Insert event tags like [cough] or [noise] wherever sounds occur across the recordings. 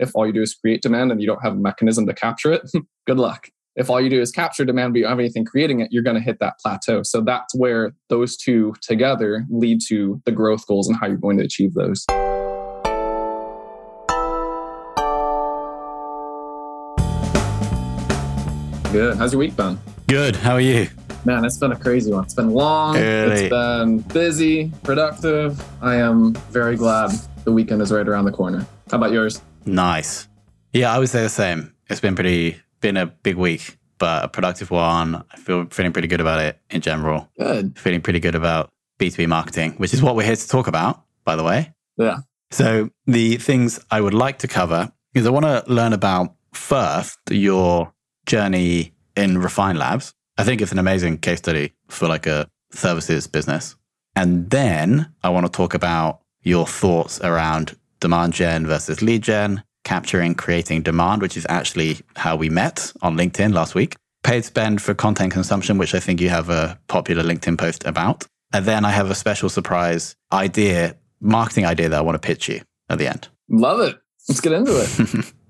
If all you do is create demand and you don't have a mechanism to capture it, [laughs] good luck. If all you do is capture demand, but you don't have anything creating it, you're going to hit that plateau. So that's where those two together lead to the growth goals and how you're going to achieve those. Good. How's your week been? Good. How are you? Man, it's been a crazy one. It's been long. Really? It's been busy, productive. I am very glad the weekend is right around the corner. How about yours? Nice. Yeah, I would say the same. It's been pretty, been a big week, but a productive one. I feel feeling pretty good about it in general. Good. Feeling pretty good about B2B marketing, which is what we're here to talk about, by the way. Yeah. So the things I would like to cover is I want to learn about first your journey in Refine Labs. I think it's an amazing case study for like a services business. And then I want to talk about your thoughts around demand gen versus lead gen, capturing, creating demand, which is actually how we met on LinkedIn last week. Paid spend for content consumption, which I think you have a popular LinkedIn post about. And then I have a special surprise idea, marketing idea that I want to pitch you at the end. Love it. Let's get into it. [laughs]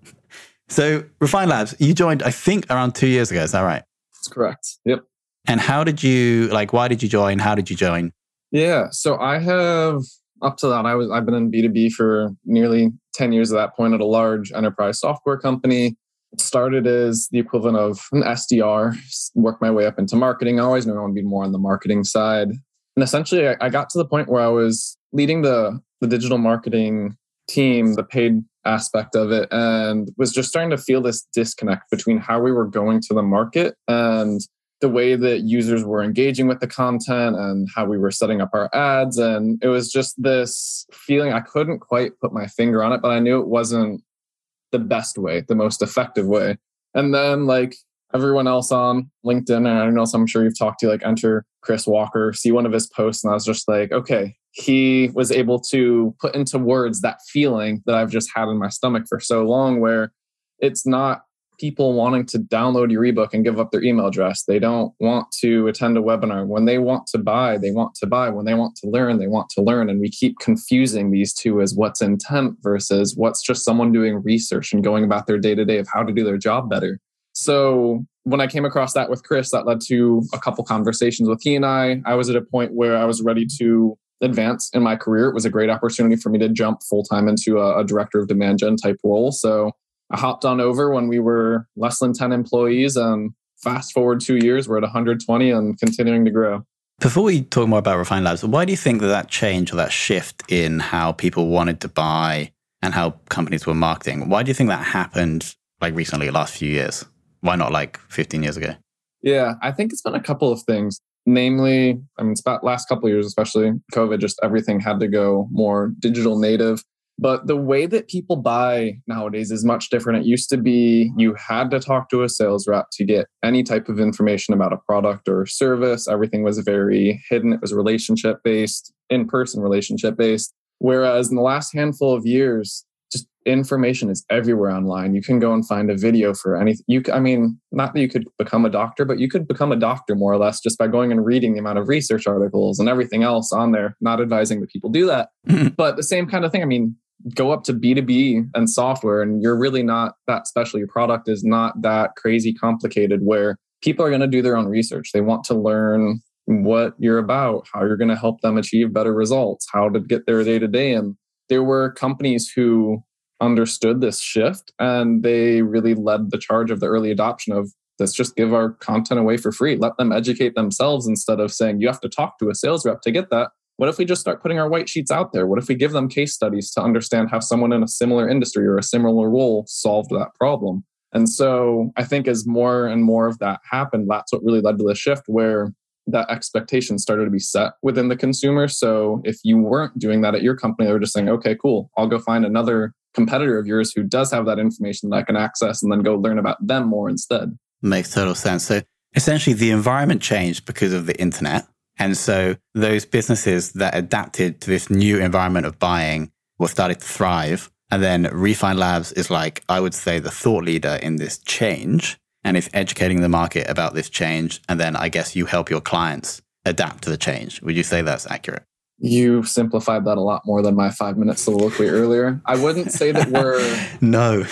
So, Refine Labs, you joined, I think, around two years ago. Is that right? That's correct. Yep. And how did you, like, why did you join? How did you join? Yeah. So I have up to that, I was I've been in B2B for nearly 10 years at that point at a large enterprise software company. It started as the equivalent of an SDR, worked my way up into marketing. I always knew I want to be more on the marketing side. And essentially I, I got to the point where I was leading the the digital marketing team, the paid aspect of it, and was just starting to feel this disconnect between how we were going to the market and the way that users were engaging with the content and how we were setting up our ads. And it was just this feeling I couldn't quite put my finger on it, but I knew it wasn't the best way, the most effective way. And then, like everyone else on LinkedIn, and I don't know, so I'm sure you've talked to, like, enter Chris Walker, see one of his posts, and I was just like, okay, he was able to put into words that feeling that I've just had in my stomach for so long, where it's not people wanting to download your ebook and give up their email address. They don't want to attend a webinar. When they want to buy, they want to buy. When they want to learn, they want to learn. And we keep confusing these two as what's intent versus what's just someone doing research and going about their day to day of how to do their job better. So when I came across that with Chris, that led to a couple conversations with he and I. I was at a point where I was ready to advance in my career. It was a great opportunity for me to jump full time into a, a director of demand gen type role. So I hopped on over when we were less than 10 employees and fast forward two years, we're at 120 and continuing to grow. Before we talk more about Refine Labs, why do you think that that change or that shift in how people wanted to buy and how companies were marketing, why do you think that happened like recently, last few years? Why not like 15 years ago? Yeah, I think it's been a couple of things. Namely, I mean, it's about last couple of years, especially COVID, just everything had to go more digital native. But the way that people buy nowadays is much different. It used to be you had to talk to a sales rep to get any type of information about a product or service. Everything was very hidden. It was relationship based, in person relationship based. Whereas in the last handful of years, just information is everywhere online. You can go and find a video for anything. You, I mean, not that you could become a doctor, but you could become a doctor more or less just by going and reading the amount of research articles and everything else on there. Not advising that people do that, mm-hmm. but the same kind of thing. I mean, go up to B2B and software, and you're really not that special. Your product is not that crazy complicated where people are going to do their own research. They want to learn what you're about, how you're going to help them achieve better results, how to get their day to day. And there were companies who understood this shift and they really led the charge of the early adoption of let's just give our content away for free. Let them educate themselves instead of saying you have to talk to a sales rep to get that. What if we just start putting our white sheets out there? What if we give them case studies to understand how someone in a similar industry or a similar role solved that problem? And so I think as more and more of that happened, that's what really led to the shift where that expectation started to be set within the consumer. So if you weren't doing that at your company, they were just saying, okay, cool, I'll go find another competitor of yours who does have that information that I can access and then go learn about them more instead. Makes total sense. So essentially, the environment changed because of the internet. And so those businesses that adapted to this new environment of buying were started to thrive. And then Refine Labs is like, I would say, the thought leader in this change and it's educating the market about this change. And then I guess you help your clients adapt to the change. Would you say that's accurate? You simplified that a lot more than my five minute soliloquy earlier. I wouldn't say that we're. [laughs] no.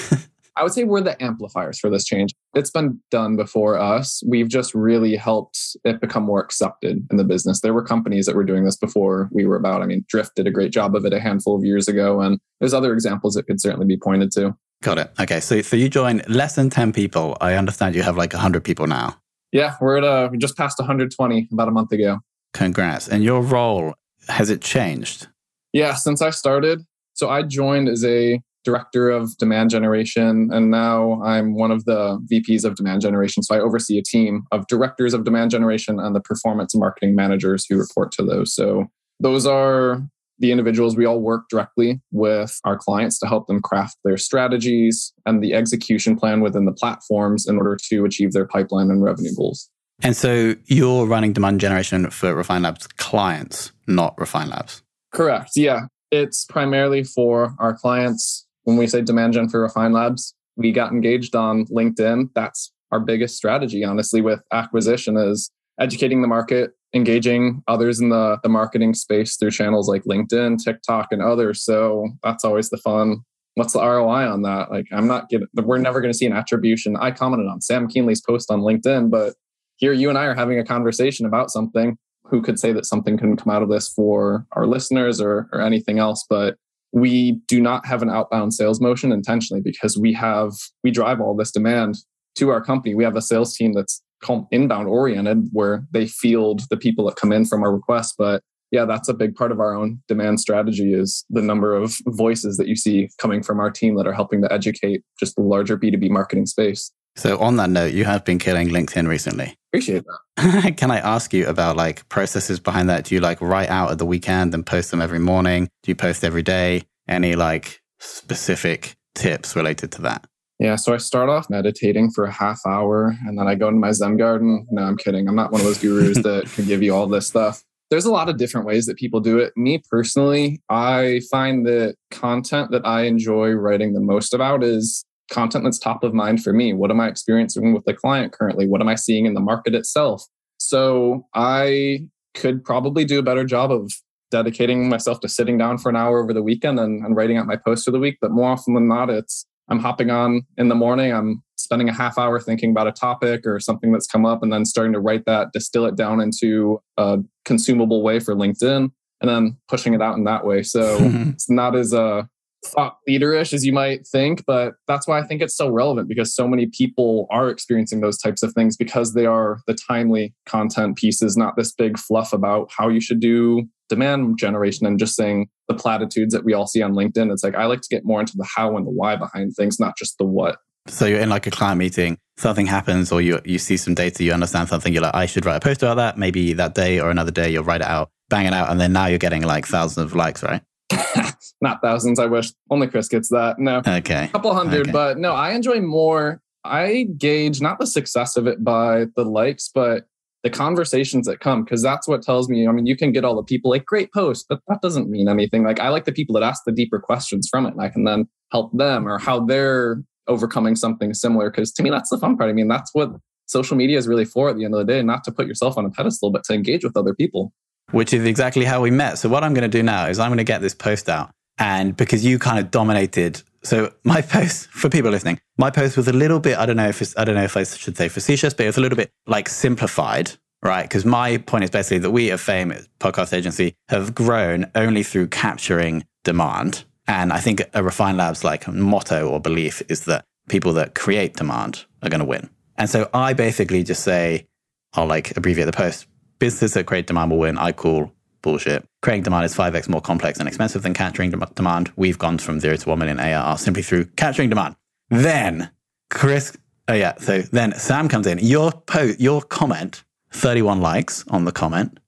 I would say we're the amplifiers for this change. It's been done before us. We've just really helped it become more accepted in the business. There were companies that were doing this before we were about. I mean, Drift did a great job of it a handful of years ago, and there's other examples that could certainly be pointed to. Got it. Okay. So, so you join less than 10 people. I understand you have like 100 people now. Yeah, we're at a, we just passed 120 about a month ago. Congrats. And your role, has it changed? Yeah, since I started. So I joined as a director of demand generation, and now I'm one of the VPs of demand generation. So I oversee a team of directors of demand generation and the performance marketing managers who report to those. So those are the individuals, we all work directly with our clients to help them craft their strategies and the execution plan within the platforms in order to achieve their pipeline and revenue goals. And so you're running demand generation for Refine Labs clients, not Refine Labs. Correct. Yeah. It's primarily for our clients. When we say demand gen for Refine Labs, we got engaged on LinkedIn. That's our biggest strategy, honestly, with acquisition is educating the market engaging others in the, the marketing space through channels like LinkedIn, TikTok, and others. So that's always the fun. What's the ROI on that? Like, I'm not getting, we're never going to see an attribution. I commented on Sam Kuehnle's post on LinkedIn, but here you and I are having a conversation about something. Who could say that something can come out of this for our listeners or, or anything else? But we do not have an outbound sales motion intentionally because we have, we drive all this demand to our company. We have a sales team that's inbound oriented where they field the people that come in from our requests but yeah that's a big part of our own demand strategy is the number of voices that you see coming from our team that are helping to educate just the larger b2b marketing space so on that note you have been killing linkedin recently appreciate that [laughs] can i ask you about like processes behind that do you like write out at the weekend and post them every morning do you post every day any like specific tips related to that yeah, so I start off meditating for a half hour and then I go into my Zen garden. No, I'm kidding. I'm not one of those gurus that [laughs] can give you all this stuff. There's a lot of different ways that people do it. Me personally, I find that content that I enjoy writing the most about is content that's top of mind for me. What am I experiencing with the client currently? What am I seeing in the market itself? So I could probably do a better job of dedicating myself to sitting down for an hour over the weekend and, and writing out my post for the week. But more often than not, it's I'm hopping on in the morning. I'm spending a half hour thinking about a topic or something that's come up and then starting to write that, distill it down into a consumable way for LinkedIn and then pushing it out in that way. So [laughs] it's not as a uh, thought leaderish as you might think, but that's why I think it's so relevant because so many people are experiencing those types of things because they are the timely content pieces, not this big fluff about how you should do demand generation and just saying the platitudes that we all see on LinkedIn. It's like I like to get more into the how and the why behind things, not just the what. So you're in like a client meeting, something happens, or you you see some data, you understand something, you're like, I should write a post about that. Maybe that day or another day, you'll write it out, bang it out, and then now you're getting like thousands of likes, right? [laughs] not thousands. I wish only Chris gets that. No, okay, a couple hundred, okay. but no, I enjoy more. I gauge not the success of it by the likes, but the conversations that come because that's what tells me i mean you can get all the people like great post but that doesn't mean anything like i like the people that ask the deeper questions from it and i can then help them or how they're overcoming something similar because to me that's the fun part i mean that's what social media is really for at the end of the day not to put yourself on a pedestal but to engage with other people which is exactly how we met so what i'm going to do now is i'm going to get this post out and because you kind of dominated so my [laughs] post for people listening, my post was a little bit, I don't know if it's, I don't know if I should say facetious, but it was a little bit like simplified, right? Because my point is basically that we at Fame podcast agency have grown only through capturing demand. And I think a Refine Labs like motto or belief is that people that create demand are going to win. And so I basically just say, I'll like abbreviate the post. Businesses that create demand will win. I call bullshit. Creating demand is 5x more complex and expensive than capturing demand. We've gone from zero to 1 million ARR simply through capturing demand. Then Chris, oh yeah, so then Sam comes in. Your post, your comment, 31 likes on the comment,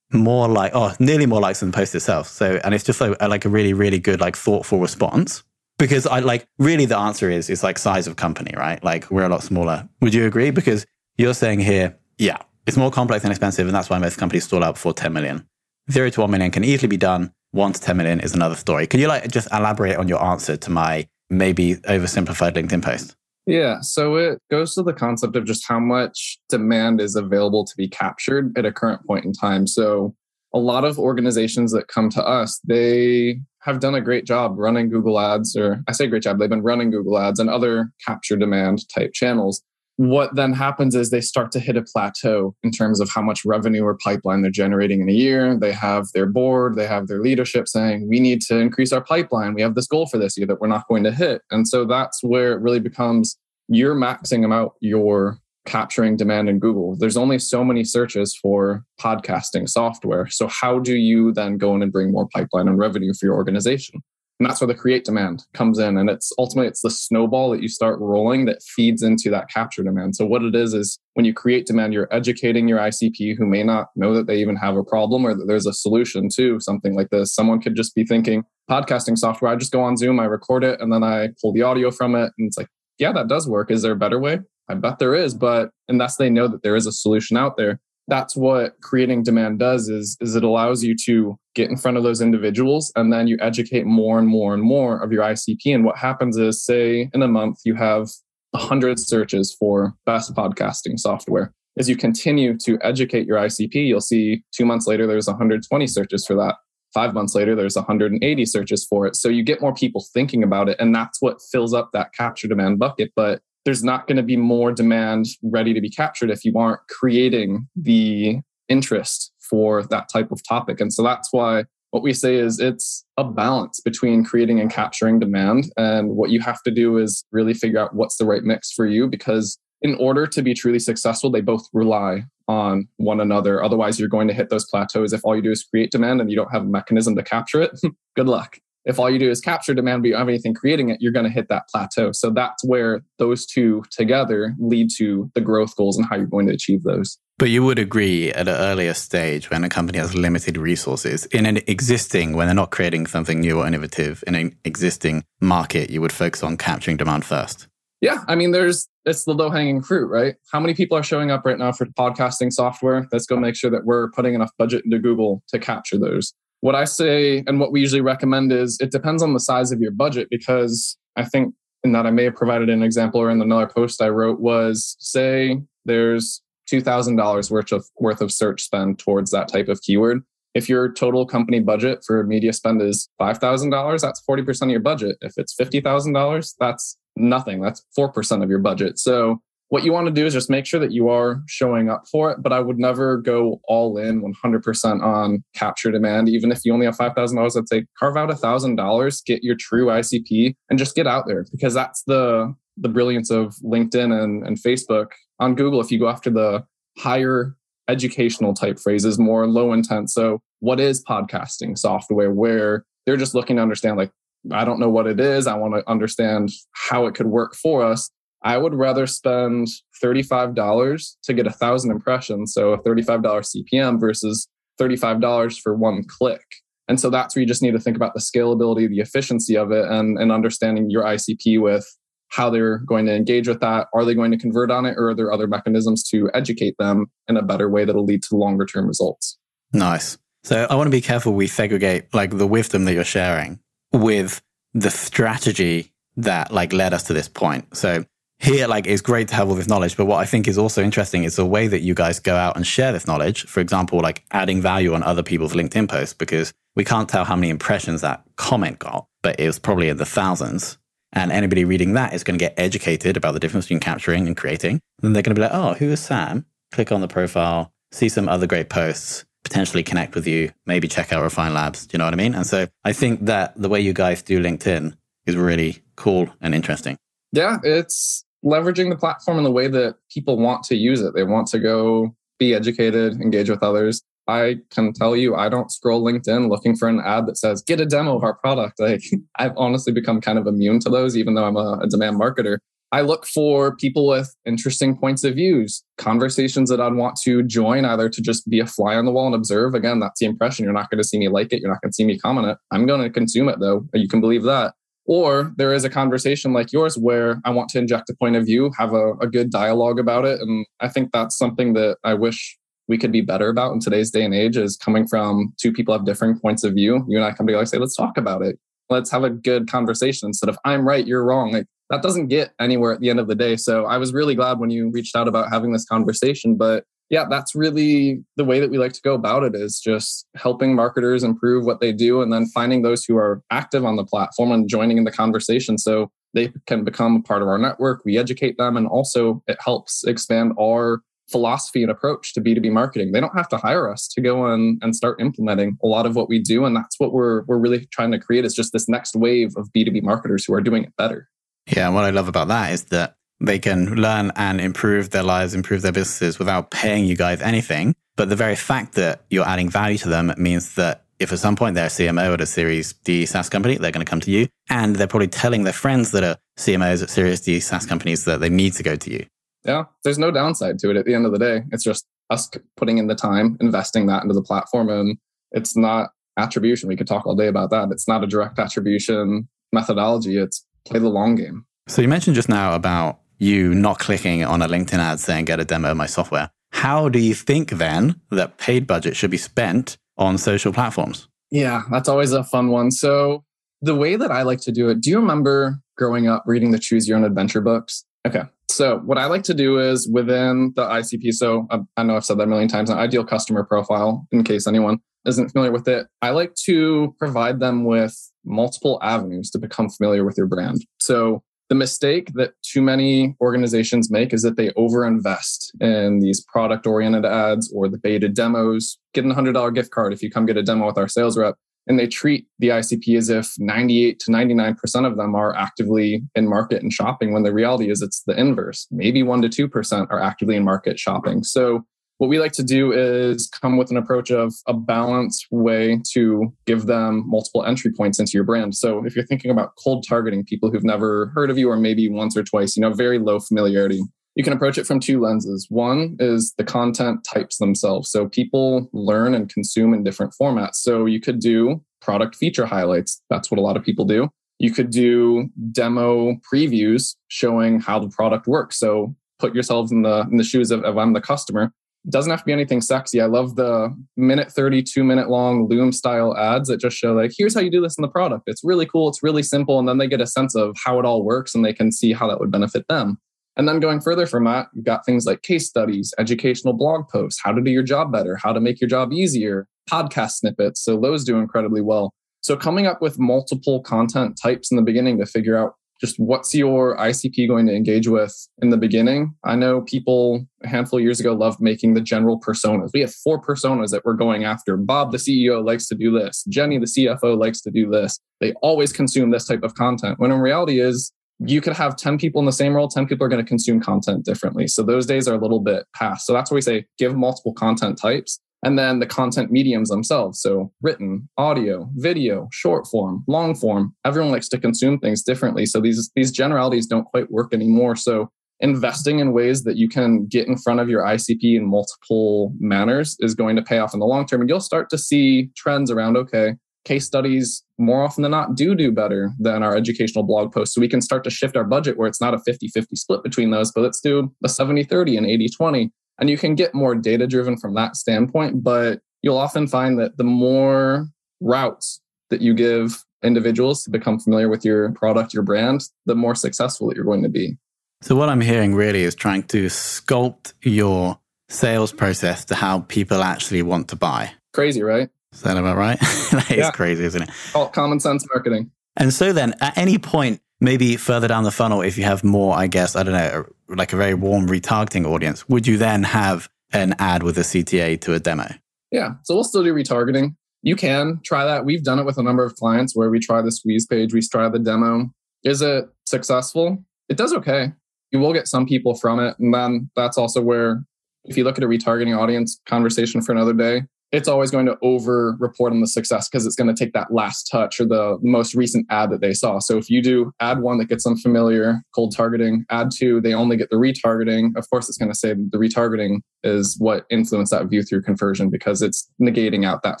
more like, oh, nearly more likes than the post itself. So, and it's just like, uh, like a really, really good, like thoughtful response. Because I like really the answer is, is like size of company, right? Like we're a lot smaller. Would you agree? Because you're saying here, yeah, it's more complex and expensive. And that's why most companies stall out before 10 million. Zero to one million can easily be done. One to 10 million is another story. Can you like just elaborate on your answer to my maybe oversimplified LinkedIn post? Yeah. So it goes to the concept of just how much demand is available to be captured at a current point in time. So a lot of organizations that come to us, they have done a great job running Google Ads, or I say great job, they've been running Google Ads and other capture demand type channels. What then happens is they start to hit a plateau in terms of how much revenue or pipeline they're generating in a year. They have their board, they have their leadership saying, we need to increase our pipeline. We have this goal for this year that we're not going to hit. And so that's where it really becomes you're maxing out your capturing demand in Google. There's only so many searches for podcasting software. So how do you then go in and bring more pipeline and revenue for your organization? And that's where the create demand comes in. And it's ultimately it's the snowball that you start rolling that feeds into that capture demand. So what it is is when you create demand, you're educating your ICP who may not know that they even have a problem or that there's a solution to something like this. Someone could just be thinking, podcasting software, I just go on Zoom, I record it, and then I pull the audio from it. And it's like, yeah, that does work. Is there a better way? I bet there is, but unless they know that there is a solution out there, that's what creating demand does is, is it allows you to get in front of those individuals and then you educate more and more and more of your ICP. And what happens is, say, in a month, you have 100 searches for best podcasting software. As you continue to educate your ICP, you'll see two months later, there's 120 searches for that. Five months later, there's 180 searches for it. So you get more people thinking about it. And that's what fills up that capture demand bucket. But there's not going to be more demand ready to be captured if you aren't creating the interest for that type of topic. And so that's why what we say is it's a balance between creating and capturing demand. And what you have to do is really figure out what's the right mix for you because in order to be truly successful, they both rely on one another. Otherwise, you're going to hit those plateaus if all you do is create demand and you don't have a mechanism to capture it. [laughs] Good luck if all you do is capture demand but you don't have anything creating it you're going to hit that plateau. So that's where those two together lead to the growth goals and how you're going to achieve those. But you would agree at an earlier stage when a company has limited resources in an existing when they're not creating something new or innovative in an existing market you would focus on capturing demand first? Yeah i mean there's it's the low hanging fruit right? How many people are showing up right now for podcasting software? Let's go make sure that we're putting enough budget into google to capture those what I say and what we usually recommend is it depends on the size of your budget because I think in that I may have provided an example or in another post I wrote was say there's $2,000 worth of worth of search spend towards that type of keyword. If your total company budget for media spend is $5,000, that's 40% of your budget. If it's $50,000, that's nothing. That's 4% of your budget. So what you want to do is just make sure that you are showing up for it. But I would never go all in 100% on capture demand. Even if you only have $5,000, I'd say carve out $1,000, get your true ICP and just get out there because that's the, the brilliance of LinkedIn and, and Facebook. On Google, if you go after the higher educational type phrases, more low intent. So, what is podcasting software? Where they're just looking to understand, like, I don't know what it is. I want to understand how it could work for us. I would rather spend $35 to get a thousand impressions. So a $35 CPM versus $35 for one click. And so that's where you just need to think about the scalability, the efficiency of it, and, and understanding your ICP with how they're going to engage with that. Are they going to convert on it, or are there other mechanisms to educate them in a better way that'll lead to longer term results? Nice. So I want to be careful we segregate like the wisdom that you're sharing with the strategy that like led us to this point. So here, like, it's great to have all this knowledge. But what I think is also interesting is the way that you guys go out and share this knowledge. For example, like adding value on other people's LinkedIn posts, because we can't tell how many impressions that comment got, but it was probably in the thousands. And anybody reading that is going to get educated about the difference between capturing and creating. And they're going to be like, oh, who is Sam? Click on the profile, see some other great posts, potentially connect with you, maybe check out Refine Labs. Do you know what I mean? And so I think that the way you guys do LinkedIn is really cool and interesting. Yeah, it's leveraging the platform in the way that people want to use it. They want to go be educated, engage with others. I can tell you, I don't scroll LinkedIn looking for an ad that says, get a demo of our product. [laughs] Like, I've honestly become kind of immune to those, even though I'm a, a demand marketer. I look for people with interesting points of views, conversations that I'd want to join, either to just be a fly on the wall and observe. Again, that's the impression. You're not going to see me like it. You're not going to see me comment it. I'm going to consume it though. You can believe that. Or there is a conversation like yours where I want to inject a point of view, have a, a good dialogue about it. And I think that's something that I wish we could be better about in today's day and age is coming from two people have different points of view. You and I come together and say, let's talk about it. Let's have a good conversation instead of I'm right, you're wrong. Like that doesn't get anywhere at the end of the day. So I was really glad when you reached out about having this conversation. But yeah, that's really the way that we like to go about it is just helping marketers improve what they do and then finding those who are active on the platform and joining in the conversation so they can become a part of our network. We educate them and also it helps expand our philosophy and approach to B2B marketing. They don't have to hire us to go in and start implementing a lot of what we do. And that's what we're we're really trying to create is just this next wave of B2B marketers who are doing it better. Yeah, and what I love about that is that they can learn and improve their lives, improve their businesses without paying you guys anything. But the very fact that you're adding value to them means that if at some point they're a CMO at a Series D SaaS company, they're going to come to you. And they're probably telling their friends that are CMOs at Series D SaaS companies that they need to go to you. Yeah, there's no downside to it at the end of the day. It's just us putting in the time, investing that into the platform. And it's not attribution. We could talk all day about that. It's not a direct attribution methodology, it's play the long game. So you mentioned just now about you not clicking on a LinkedIn ad saying get a demo of my software. How do you think then that paid budget should be spent on social platforms? Yeah, that's always a fun one. So the way that I like to do it, do you remember growing up reading the Choose Your Own Adventure books? Okay. So what I like to do is within the ICP. So I know I've said that a million times. An ideal customer profile, in case anyone isn't familiar with it, I like to provide them with multiple avenues to become familiar with your brand. So the mistake that too many organizations make is that they overinvest in these product oriented ads or the beta demos. Get a $100 gift card if you come get a demo with our sales rep. And they treat the ICP as if 98 to 99% of them are actively in market and shopping when the reality is it's the inverse. Maybe 1% to 2% are actively in market shopping. So what we like to do is come with an approach of a balanced way to give them multiple entry points into your brand. So if you're thinking about cold targeting people who've never heard of you or maybe once or twice, you know, very low familiarity, you can approach it from two lenses. One is the content types themselves. So people learn and consume in different formats. So you could do product feature highlights. That's what a lot of people do. You could do demo previews showing how the product works. So put yourselves in the in the shoes of, of I'm the customer doesn't have to be anything sexy. I love the minute 32 minute long Loom style ads that just show, like, here's how you do this in the product. It's really cool. It's really simple. And then they get a sense of how it all works and they can see how that would benefit them. And then going further from that, you've got things like case studies, educational blog posts, how to do your job better, how to make your job easier, podcast snippets. So those do incredibly well. So coming up with multiple content types in the beginning to figure out just what's your ICP going to engage with in the beginning? I know people a handful of years ago loved making the general personas. We have four personas that we're going after. Bob, the CEO, likes to do this. Jenny, the CFO, likes to do this. They always consume this type of content. When in reality is you could have 10 people in the same role, 10 people are going to consume content differently. So those days are a little bit past. So that's why we say give multiple content types and then the content mediums themselves. So written, audio, video, short form, long form. Everyone likes to consume things differently. So these, these generalities don't quite work anymore. So investing in ways that you can get in front of your ICP in multiple manners is going to pay off in the long term. And you'll start to see trends around, okay, case studies more often than not do do better than our educational blog posts. So we can start to shift our budget where it's not a 50 50 split between those, but let's do a 70 30 and 80 20 and you can get more data driven from that standpoint, but you'll often find that the more routes that you give individuals to become familiar with your product, your brand, the more successful that you're going to be. So, what I'm hearing really is trying to sculpt your sales process to how people actually want to buy. Crazy, right? Is that about right? [laughs] that yeah. is crazy, isn't it? All common sense marketing. And so, then at any point, maybe further down the funnel, if you have more, I guess, I don't know, like a very warm retargeting audience, would you then have an ad with a CTA to a demo? Yeah. So we'll still do retargeting. You can try that. We've done it with a number of clients where we try the squeeze page, we try the demo. Is it successful? It does okay. You will get some people from it. And then that's also where, if you look at a retargeting audience conversation for another day, it's always going to over report on the success because it's going to take that last touch or the most recent ad that they saw. So if you do ad one that gets them familiar, cold targeting, ad two, they only get the retargeting. Of course, it's going to say the retargeting is what influenced that view through conversion because it's negating out that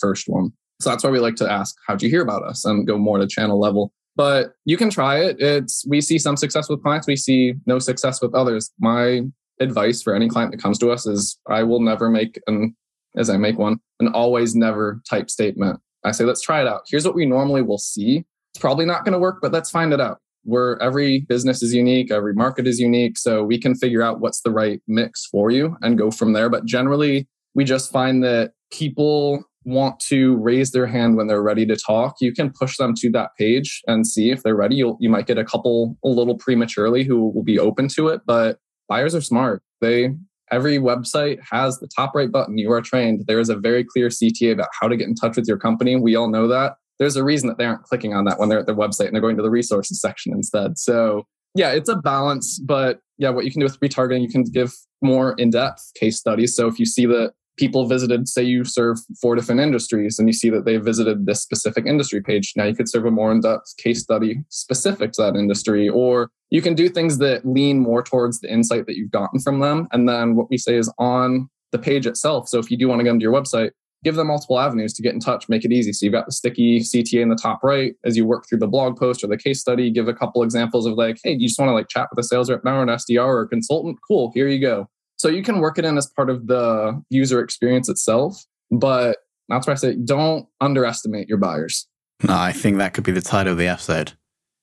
first one. So that's why we like to ask, how'd you hear about us and go more to channel level. But you can try it. It's we see some success with clients, we see no success with others. My advice for any client that comes to us is I will never make an as I make one, an always never type statement. I say, let's try it out. Here's what we normally will see. It's probably not going to work, but let's find it out. Where every business is unique, every market is unique. So we can figure out what's the right mix for you and go from there. But generally, we just find that people want to raise their hand when they're ready to talk, you can push them to that page and see if they're ready. You'll, you might get a couple a little prematurely who will be open to it, but buyers are smart. They every website has the top right button. You are trained. There is a very clear CTA about how to get in touch with your company. We all know that. There's a reason that they aren't clicking on that when they're at their website and they're going to the resources section instead. So yeah, it's a balance, but yeah, what you can do with retargeting, you can give more in-depth case studies. So if you see that people visited, say you serve four different industries and you see that they visited this specific industry page. Now you could serve a more in depth case study specific to that industry, or you can do things that lean more towards the insight that you've gotten from them. And then what we say is on the page itself. So if you do want to go into your website, give them multiple avenues to get in touch, make it easy. So you've got the sticky CTA in the top right. As you work through the blog post or the case study, give a couple examples of like, hey, you just want to like chat with a sales rep now or an SDR or a consultant? Cool, here you go. So you can work it in as part of the user experience itself, but that's why I say don't underestimate your buyers. No, I think that could be the title of the episode.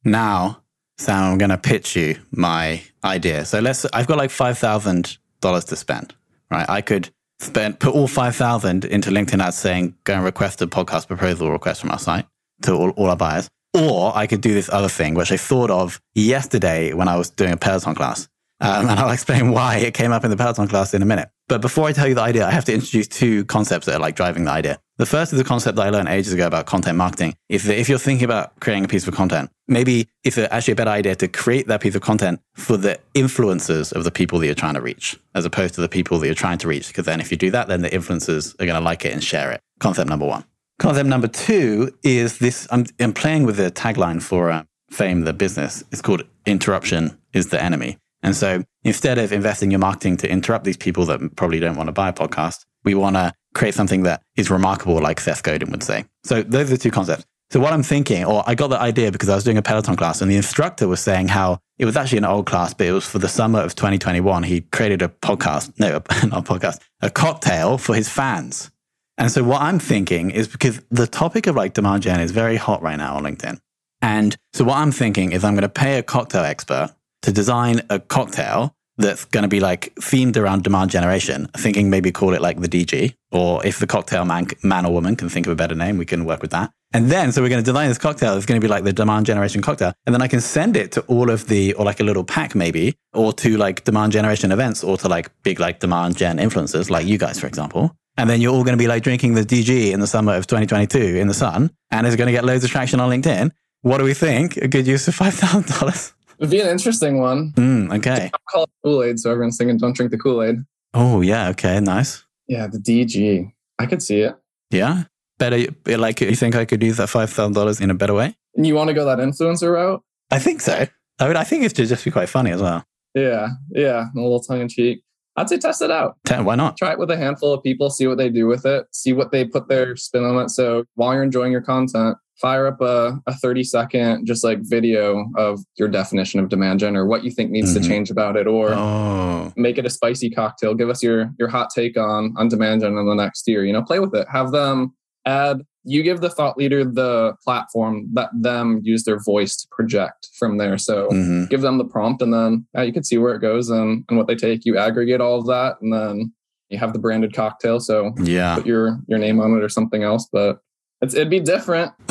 Now, Sam, I'm going to pitch you my idea. So let's, I've got like $5,000 to spend, right? I could spend, put all 5,000 into LinkedIn ads saying, go and request a podcast proposal request from our site to all, all our buyers. Or I could do this other thing, which I thought of yesterday when I was doing a Peloton class. Um, and I'll explain why it came up in the Peloton class in a minute. But before I tell you the idea, I have to introduce two concepts that are like driving the idea. The first is a concept that I learned ages ago about content marketing. If, if you're thinking about creating a piece of content, maybe it's actually a better idea to create that piece of content for the influencers of the people that you're trying to reach, as opposed to the people that you're trying to reach. Because then if you do that, then the influencers are going to like it and share it. Concept number one. Concept number two is this I'm, I'm playing with the tagline for uh, Fame, the business. It's called Interruption is the Enemy. And so instead of investing your marketing to interrupt these people that probably don't want to buy a podcast, we want to create something that is remarkable, like Seth Godin would say. So those are the two concepts. So what I'm thinking, or I got the idea because I was doing a Peloton class and the instructor was saying how it was actually an old class, but it was for the summer of 2021. He created a podcast, no, [laughs] not a podcast, a cocktail for his fans. And so what I'm thinking is because the topic of like demand gen is very hot right now on LinkedIn. And so what I'm thinking is I'm going to pay a cocktail expert to design a cocktail that's going to be like themed around demand generation, thinking maybe call it like the DG, or if the cocktail man, man or woman can think of a better name, we can work with that. And then, so we're going to design this cocktail. It's going to be like the demand generation cocktail. And then I can send it to all of the, or like a little pack maybe, or to like demand generation events, or to like big like demand gen influencers like you guys, for example. And then you're all going to be like drinking the DG in the summer of 2022 in the sun, and it's going to get loads of traction on LinkedIn. What do we think? A good use of $5,000? It'd be an interesting one. Mm, okay. Call it Kool Aid, so everyone's thinking, "Don't drink the Kool Aid." Oh yeah. Okay. Nice. Yeah, the DG. I could see it. Yeah. Better. Like, you think I could use that five thousand dollars in a better way? And you want to go that influencer route? I think so. I mean, I think it's just be quite funny as well. Yeah. Yeah. A little tongue in cheek. I'd say test it out. Why not? Try it with a handful of people, see what they do with it, see what they put their spin on it. So while you're enjoying your content, fire up a, a 30 second just like video of your definition of demand gen or what you think needs mm-hmm. to change about it or oh. make it a spicy cocktail give us your your hot take on on demand gen in the next year you know play with it have them add you give the thought leader the platform let them use their voice to project from there. So mm-hmm. give them the prompt and then yeah, you can see where it goes and, and what they take. You aggregate all of that and then you have the branded cocktail. So yeah. put your your name on it or something else but it's it'd be different. [laughs]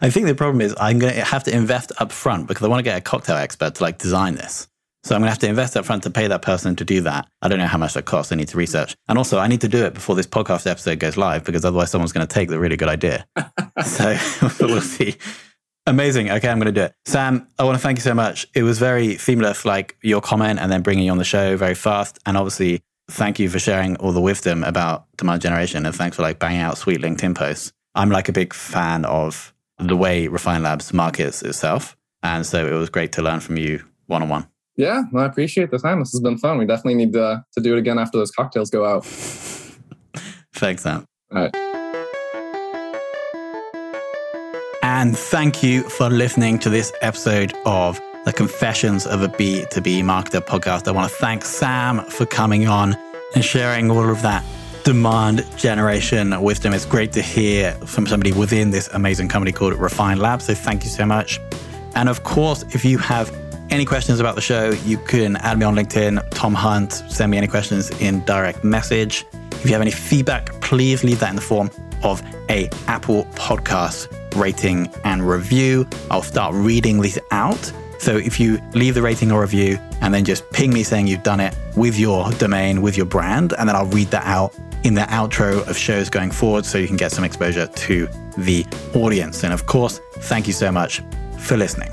I think the problem is I'm going to have to invest up front because I want to get a cocktail expert to like design this. So I'm going to have to invest up front to pay that person to do that. I don't know how much that costs. I need to research. And also, I need to do it before this podcast episode goes live because otherwise someone's going to take the really good idea. [laughs] so [laughs] we'll see. Amazing. Okay, I'm going to do it. Sam, I want to thank you so much. It was very seamless, like your comment and then bringing you on the show very fast. And obviously, thank you for sharing all the wisdom about demand generation. And thanks for like banging out sweet LinkedIn posts. I'm like a big fan of the way Refine Labs markets itself. And so it was great to learn from you one on one. Yeah, well, I appreciate the time. This has been fun. We definitely need to, to do it again after those cocktails go out. [laughs] Thanks, Sam. All right. And thank you for listening to this episode of the Confessions of a B2B Marketer podcast. I want to thank Sam for coming on and sharing all of that demand generation wisdom. It's great to hear from somebody within this amazing company called Refine Labs. So thank you so much. And of course, if you have any questions about the show, you can add me on LinkedIn, Tom Hunt, send me any questions in direct message. If you have any feedback, please leave that in the form of a Apple podcast rating and review. I'll start reading these out. So if you leave the rating or review and then just ping me saying you've done it with your domain, with your brand, and then I'll read that out in the outro of shows going forward so you can get some exposure to the audience. And of course, thank you so much for listening.